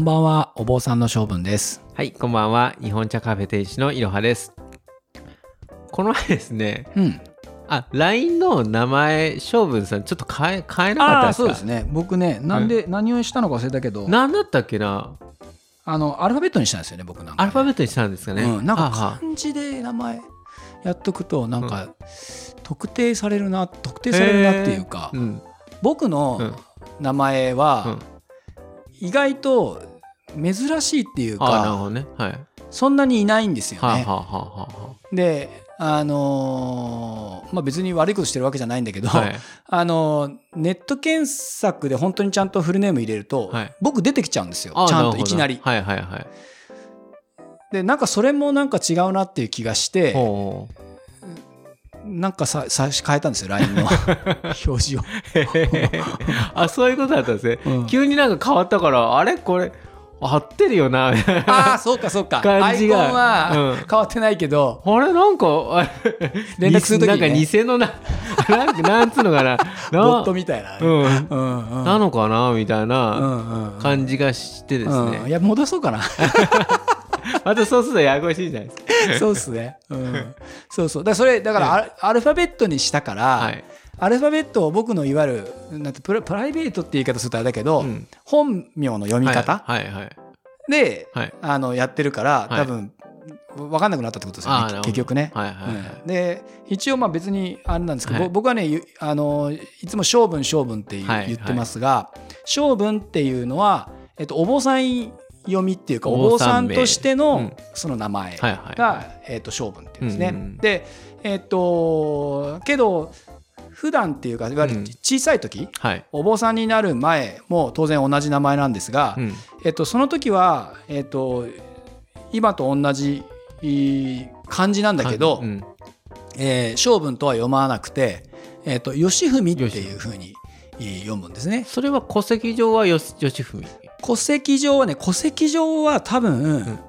こんばんは、お坊さんの性分です。はい、こんばんは。日本茶カフェ店主のいろはです。この前ですね、うん。あ、LINE の名前、将軍さん、ちょっと変え、変えなかったああ、ですか？そうですね。僕ね、なんで、何をしたのか忘れたけど、何だったっけな？あの、アルファベットにしたんですよね、僕なんか。アルファベットにしたんですかね。うん、なんか漢字で名前やっとくと、なんか、特定されるな、特定されるなっていうか。僕うんの名前は、意外と珍しいっていうか、どね。はい。そんなにいないんですよね。はあ、はあはあはで、あのーまあ、別に悪いことしてるわけじゃないんだけど、あはい。あのネット検索で本当にちゃんとフルネーム入れると、はい僕出てきちゃうんですよあちゃんといきなり。はいはいはい。でなんかそれもなんか違うなっていう気がしてほなんかささ変えたんですよ LINE の 表示を。う あ、そういうことだったんですね。うん急になんか変わったから、あれ？これ、合ってるよな。ああそうかそうか。感じが。アイコンはうん。変わってないけど、あれなんか、あ れ連絡する時にね。なんか偽のな、なんかなんつうのかな。なボットみたいな、うん。うんうん。なのかなみたいうなんうん。感じがしてですね。うん。いや戻そうかな。またそうするとややこしいじゃないですか。そうっすね、うん、そうそう。だからそれだからアルアルファベットにしたから、はい。アルファベットを僕のいわゆるなんてプラプライベートって言い方するとあれだけど、うん。本名の読み方。はいはいはい。で、はい。あのやってるからはい。多分分かんなくなったってことですよね結局ね。はいはいはい。うん。で一応まあ別にあれなんですけど、はい。僕はねゆあのいつも性分性分って言,、ってますが性分っていうのは、えっと、お坊さん読みっていうかおお坊さんとしての、うん。その名前はいはいが、えっと、性分っていうんですね。うんうん。でえっとけど普段っていうかいわゆるうん小さい時、はい。お坊さんになる前も当然同じ名前なんですが、うん。えっと、その時は、えっと、今と同じいい漢字なんだけど、うんえー性分とは読まなくて、えっと、吉文っていうふうにいい読むんですね。それは戸籍上は吉文。戸籍上はね戸籍上は多分、ん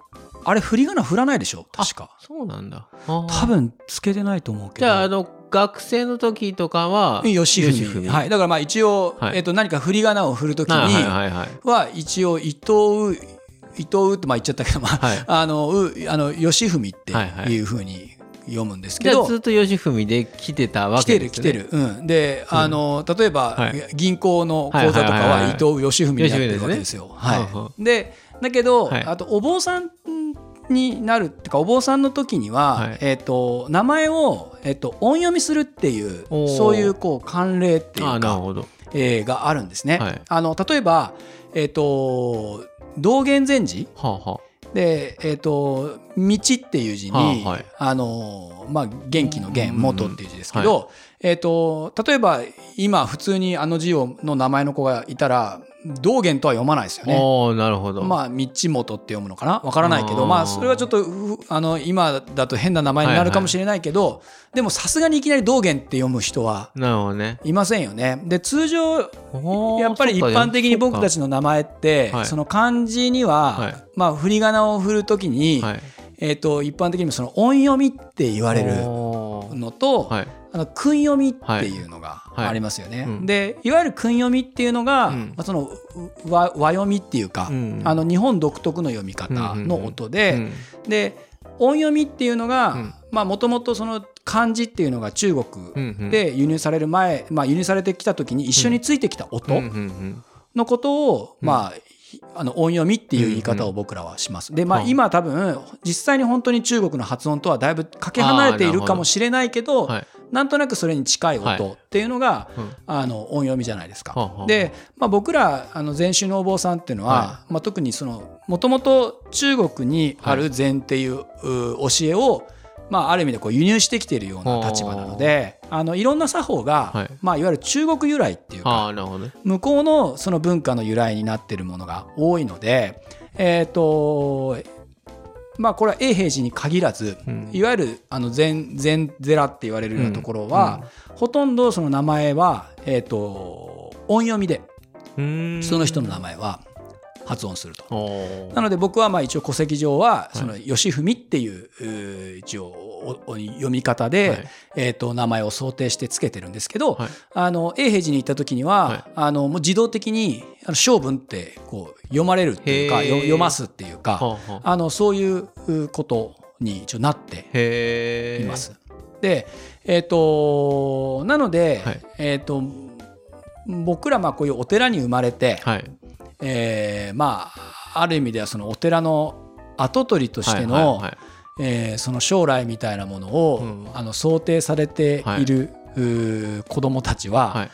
あれ振り仮名振らないでしょ？確か。そうなんだ。多多。分つけてないと思うけど。じゃあ、あの、学生の時とかは、吉文。はい、だからまあ一応、はい。えっと、何か振り仮名を振るときにはいはいはいはい。は一応伊藤伊藤ってまあ言っちゃったけど、まあはい。あのうあの吉文ってはいはい。いうふうに読むんですけど、じゃあずっと吉文で来てたわ来てるけですね。来てる、うん、であの例えば、はい。銀行の口座とかはいはいはいはいは伊藤吉文になってるわけですよ。ね。はい、でだけど、はい。あとお坊さんになるっていうかお坊さんの時には、はい。えっと名前を、えっと音読みするっていうそういうこう慣例っていうか、ほど。えーがあるんですね。はい。あの例えば、えっと道元禅師。はあはで、えっと道っていう字に、はあはい。あのまあ、元気の元うん元っていう字ですけど、えっと例えば今普通にあの字をの名前の子がいたら道元とは読まないですよあ。ね。なるほど。まあ道元って読むのかな？わからないけどまあそれはちょっとうあの今だと変な名前になるかもしれないけど、でもさすがにいきなり道元って読む人はなるほどね。いませんよね。で通常やっぱり一般的に僕たそちの名前って、はいその漢字には、はいまあ振り仮名を振るときに、はい。えー、と一般的にもその音読みって言われるのと、はい。あの訓読みっていうのがはい。ありますよね。うん。でいわゆる訓読みっていうのが、うん。まあ、そのう和和読みっていうか、うん。あの日本独特の読み方の音で、うん。で音読みっていうのうん。がもともとその漢字っていうのが中うん国うん。で輸入される前、まあ、輸入されてきた時に一緒についてきた音、うんうんうんのことを、うん。まあ、ひあの音読みっていう言い方を僕らはします。で、まあ。今多分実際に本当に中国の発音とはだいぶかけ離れているかもしれないけどはい。なんとなくそれに近いはい。音っていうのが、うん。あの音読みじゃないですか。はあはあで、まあ、僕らあの禅宗のお坊さんっていうのは、はまあ、特にそのもともと中国にある禅っていう,、う教えを、まあ、ある意味でこう輸入してきているような立場なのであのいろんな作法が、はい。いまあ、いわゆる中国由来っていうかね。向こうのその文化の由来になっているものが多いので、えっ、と、まあこれは永平寺に限らず、うん。いわゆるあの禅禅寺って言われるようなところは、ほとんどその名前は、えっ、と、音読みで、うーん。その人の名前は発音すると。なので僕はまあ一応戸籍上はい。その吉文っていううー一応読み方で、はいえー、と名前を想定してつけてるんですけど、はいあの永平寺に行った時には、はいあのもう自動的にあの小文ってこう読まれるっていうか読ますっていうかほうほうあのそういうことに一応なっています。でえっ、となので、はいえっ、と僕らまあこういうお寺に生まれて、はいえーまあある意味ではそのお寺の跡取りとしての、はいはいはいえーその将来みたいなものを、うん。あの想定されている、うー子どもたちは、はい。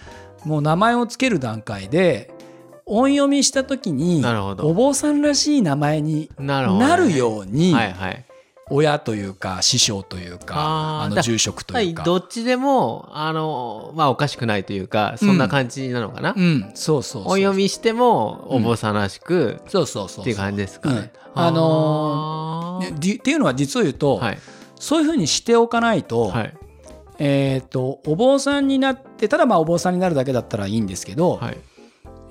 もう名前をつける段階で音読みした時にお坊さんらしい名前になるように、はいはい親というか師匠というかあの住職とはいいうか。どっちでもあのまあおかしくないというかそんな感じなのかな、うん、そうそうそうお読みしてもお坊さんらしくそうそうそうっていう感じですかね、うん。あのーっていうのは実を言うと、はい。そういうふうにしておかないと,、はい。えー、とお坊さんになってただまあお坊さんになるだけだったらいいんですけど、はい。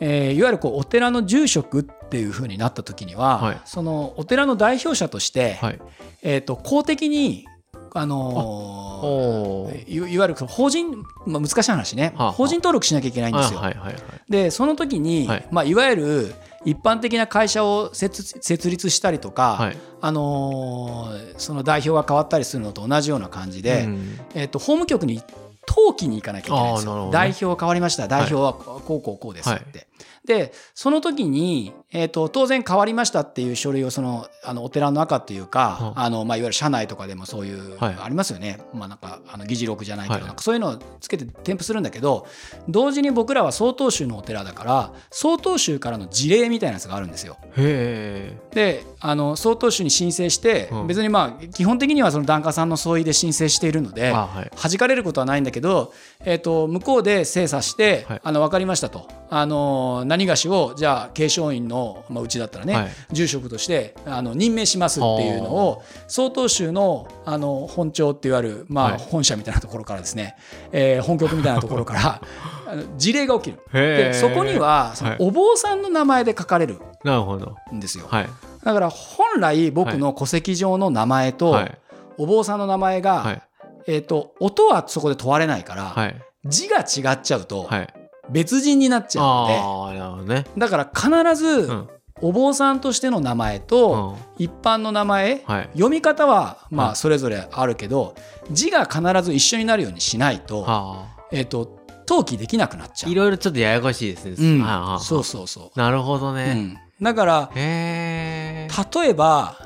えーいわゆるこうお寺の住職っていうふうになった時には、はい。そのお寺の代表者として、はい。えー、と公的に、あのおー。ーいいわゆる法人、まあ、難しい話ね、はあはあ。法人登録しなきゃいけないんですよ。はいはいはい。でその時に、はい。いまあ、いわゆる一般的な会社を設設立したりとか、はい。あのーその代表が変わったりするのと同じような感じで、うん。えっと法務局に登記に行かなきゃいけないんですよ。ね。代表変わりました代表はこうこうこうですって。でその時に、えっと当然変わりましたっていう書類をそのあのお寺の中っていうか、はあのまあ、いわゆる社内とかでもそういう、はい。ありますよね、まあ、なんかあの議事録じゃないけど、はい。なんかそういうのをつけて添付するんだけど同時に僕らは曹洞宗のお寺だから曹洞宗からの事例みたいなやつがあるんですよ。であの曹洞宗に申請して、うん。別にまあ基本的にはその檀家さんの相違で申請しているので、あはい。弾かれることはないんだけど、えー、と向こうで精査して、はい。あの分かりましたと。あの何がしをじゃあ継承院の、まあ、うちだったらね、はい。住職としてあの任命しますっていうのを曹洞宗のあの本庁っていわゆる、まあはい。本社みたいなところからですね、えー本局みたいなところから 事例が起きる。でそこにはそのはい。お坊さんの名前で書かれるなるほどんですよ。はいだから本来僕の戸籍上の名前とはい。お坊さんの名前が、はい。えー、と音はそこで問われないから、はい。字が違っちゃうとはい別人になっちゃうので、ね。だから必ずうん。お坊さんとしての名前とうん。一般の名前、はい。読み方はまはい。あそれぞれあるけど字が必ず一緒になるようにしないと,、はあ。えー、と登記できなくなっちゃう。いろいろちょっとややこしいですね。うん。はあはあそうそうそなるほどう、うねん、だから例えば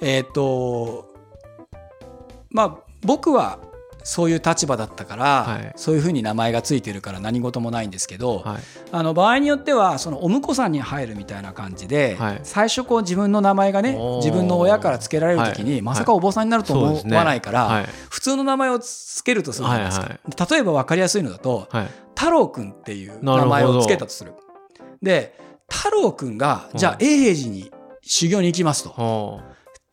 えっ、とまあ僕はそういう立場だったから、はい。そういうふうに名前がついてるから何事もないんですけど、はい。あの場合によってはそのお婿さんに入るみたいな感じで、はい。最初こう自分の名前がね自分の親から付けられる時に、はい。まさかお坊さんになると思わないから、はい。普通の名前を付けるとするじゃないですか、はい例えば分かりやすいのだとはい。太郎くんっていう名前を付けたとする。で太郎くんがじゃあうん。永平寺に修行に行きますとほ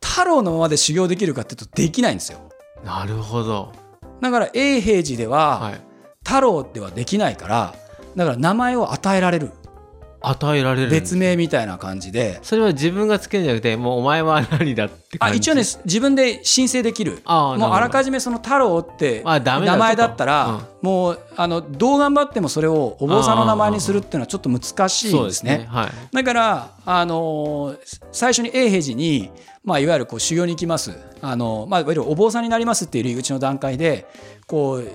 太郎のままで修行できるかっていうとできないんですよ。うなるほどだから永平寺では、はい。太郎ではできないからだから名前を与えられる与えられる別名みたいな感じで。それは自分がつけるんじゃなくてもうお前は何だって感じ。あ一応ね自分で申請できる。あもうあらかじじめその太郎って名前だったら、もうあのどう頑張ってもそれをお坊さんの名前にするっていうのはちょっと難しいそんですすね。はい。だから、あのー最初に永平寺に、まあ、いわゆるこう修行に行きます、あのーまあ、いわゆるお坊さんになりますっていう入り口の段階でこう、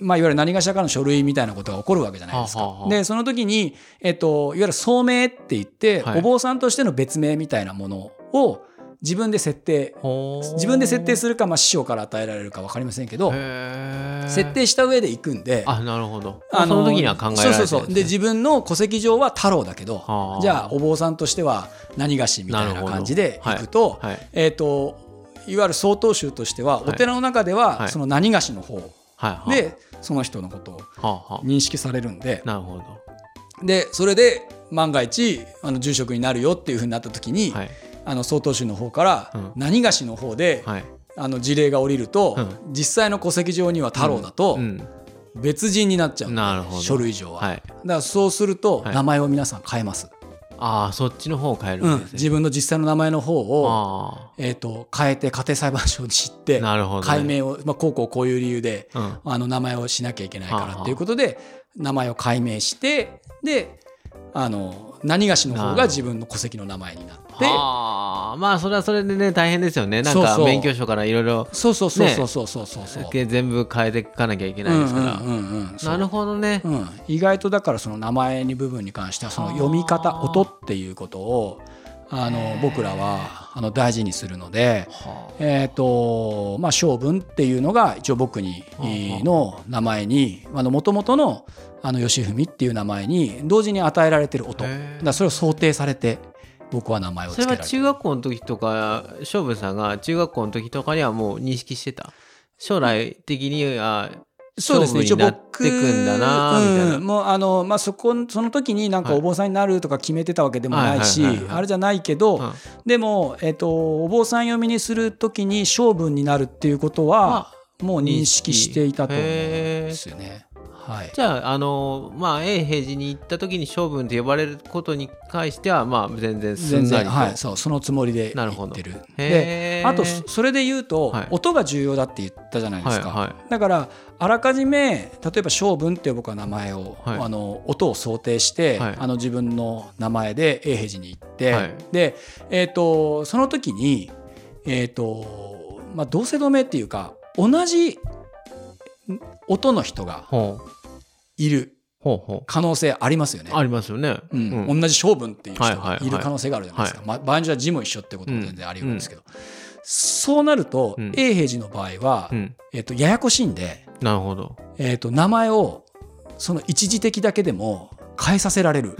まあ、いわゆる何がしらかの書類みたいなことが起こるわけじゃないですか。はあはあはあ。でその時に、えっと、いわゆる聡明って言って、はい。お坊さんとしての別名みたいなものを自分で設定自分で設定するか、まあ、師匠から与えられるか分かりませんけど設定した上で行くんで。あなるほど。あその時には考えられてるんそうそうそう。で自分の戸籍上は太郎だけどはあじゃあお坊さんとしては何がしみたいな感じで行くと,、はい。はい。えー、といわゆる曹洞宗としてははい。お寺の中でははい。その何がしの方はいはい。でその人のことを認識されるんで。なるほど。でそれで万が一あの住職になるよっていうふうになった時に、はい。あの曹洞宗の方からうん。何がしの方で、はい。あの事例が降りると、うん。実際の戸籍上には太郎だとうん。別人になっちゃう、なるほど。書類上は、はい。だからそうするとはい。名前を皆さん変えます、ああそっちの方を変えるうんんですね、自分の実際の名前の方を、あえー、と変えて家庭裁判所に知ってあ なるほど、ね、解明を、まあ、こうこうこういう理由でうん。あの名前をしなきゃいけないからっていうことで名前を解明してであの何がしの方が自分の戸籍の名前になってはあ。まあそれはそれでね大変ですよね。なんか免許証からいろいろそうそうそうねそうそうそうそうそう。全部変えていかなきゃいけないですから、うんうんうんうんそうなるほどね、うん、意外とだからその名前に部分に関してはその読み方音っていうことをあの僕らはあの大事にするので、はえーとまあ、性分っていうのが一応僕にの名前にもともとのあの吉文っていう名前に同時に与えられてる音。だそれを想定されて僕は名前をそれは中学校の時とか勝負さんが中学校の時とかにはもう認識してた？将来的にはそうですね。一応僕くんだなみたいな、うん。もうあの、まあ、そこその時になんかはいお坊さんになるとか決めてたわけでもないしあれじゃないけど、うんでも、えっとお坊さん読みにする時に性分になるっていうことはもう認識していたと思うんですよね。はい、じゃあ、あのまあ、永平寺に行った時に性分と呼ばれることに関しては、まあ、全然すんなりと。はい、そうそのつもりでなるほど。言ってる。であとそそれで言うと、はい。音が重要だって言ったじゃないですか。はいはい。だからあらかじめ例えば性分っていう僕は名前を、はい。あの音を想定して、はい。あの自分の名前で永平寺に行って、はい。で、えー、とその時に、えーとまあ、同姓同名っていうか同じ音の人がいる可能性ありますよね。うありますよね。うん。うん。同じ性分っていう人がいる可能性があるじゃないですか、まあ、場合によっては字も一緒ってことも全然あり得るんですけど、そうなると、うん。永平寺の場合は、うん。えっとややこしいんで、なるほど。えっと名前をその一時的だけでも変えさせられる。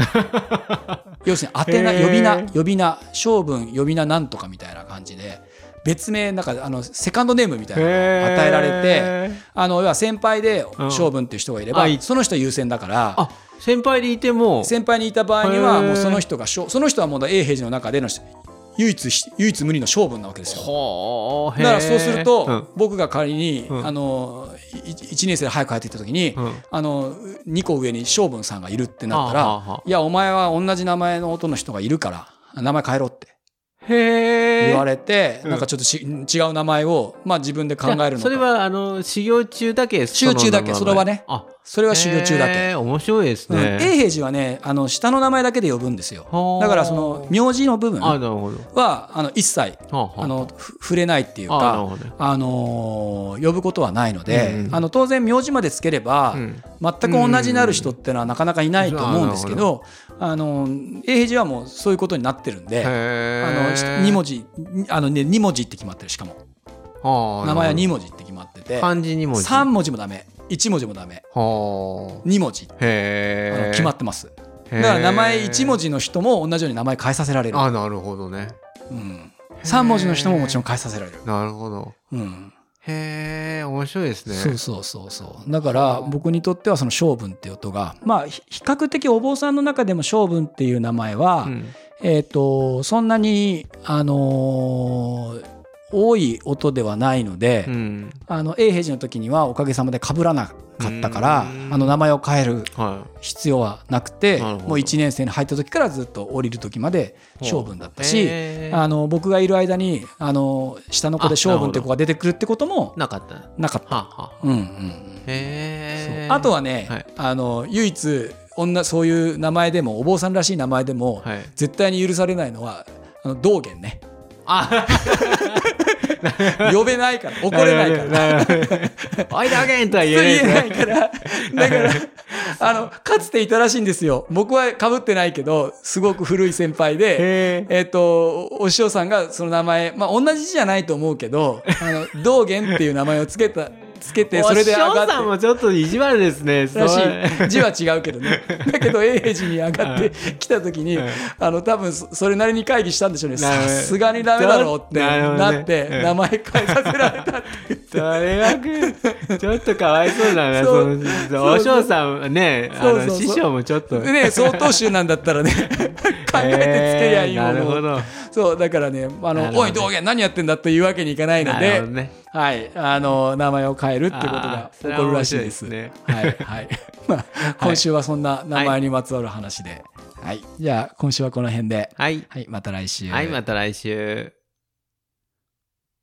要するに当て名呼び名呼び名性分呼び名なんとかみたいな感じで別名なんかあのセカンドネームみたいなのを与えられてて。あの要は先輩でうん性分っていう人がいれば、あいその人優先だからあ先輩でいても。先輩にいた場合にはもうその人がその人はもう永平寺の中での唯一唯一無二の性分なわけですよ。だからそうすると、うん僕が仮に、うんあの1年生で早く帰ってきた時に、うんあの2個上に性分さんがいるってなったら、いやお前は同じ名前の音の人がいるから名前変えろって。言われて、うん。なんかちょっとし違う名前を、まあ、自分で考えるのか。それはあの修行中だけ修行中だけそれはね。あそれは修行中だけ。面白いですうん、ね。永平寺はねあの下の名前だけで呼ぶんですよ。はあ。だからその名字の部分。はあの一切はあのふ触れないっていうかあのー呼ぶことはないので、あの当然名字までつければ、うん。全く同じになる人ってのはなかなかいないと思うんですけど、あの永平寺はもうそういうことになってるんで、あのへ2文字あの、ね、2文字って決まってるしかも。字名前は2文字って決まってて漢字2文字。3文字もダメ1文字もダメは2文字あの決まってます。だから名前1文字の人も同じように名前変えさせられる、あなるほどね。うん、3文字の人ももちろん変えさせられる、なるほど。うん、へえ面白いですね。そうそうそうそう。だから僕にとってはその性分っていう音がまあひ比較的お坊さんの中でも性分っていう名前は、うん。えっ、とそんなにあのー多い音ではないので、うん。あの永平寺の時にはおかげさまで被らなかったからうん。あの名前を変えるは必要はなくてなるほど。もう1年生に入った時からずっと降りる時まで性分だったいしあの僕がいる間にあの下の子で性分って子が出てくるってこともなかった。はなかった。うんうん。あとはね、はい。あの唯一女そういう名前でもお坊さんらしい名前でも、はい。絶対に許されないのはあの道元ね。あ 呼べないから怒れないから。ら おいだけんとは言言ええなないいから、だから、あの、かつていたらしいんですよ。僕は被ってないけど、すごく古い先輩で、へえっ、と、お師匠さんがその名前、まあ同じ字じゃないと思うけど、あの、道元っていう名前をつけた、つけて、それで上がって。さんもちょっと意地悪ですね。ら字は違うけどね。だけど永平寺に上がってきた時に、はい。あの多分そそれなりに会議したんでしょうね。さすがにダメだろうってなって、うん。名前変えさせられたって言って大学ちょっとかわいそうだなそそうのお嬢さんねあそうそうそう。の師匠もちょっと。でね曹洞宗なんだったらね 考えてつけりゃいいものえーなるほど。そうだからねあのおい道元何やってんだというわけにいかないのなるでほどねはいあの名前を変えるってことが起こるらしいですですねはいはい まあ今週はそんな名前にまつわる話で、はい。じゃあ、今週はこの辺で。はい。はい、また来週。はい、また来週。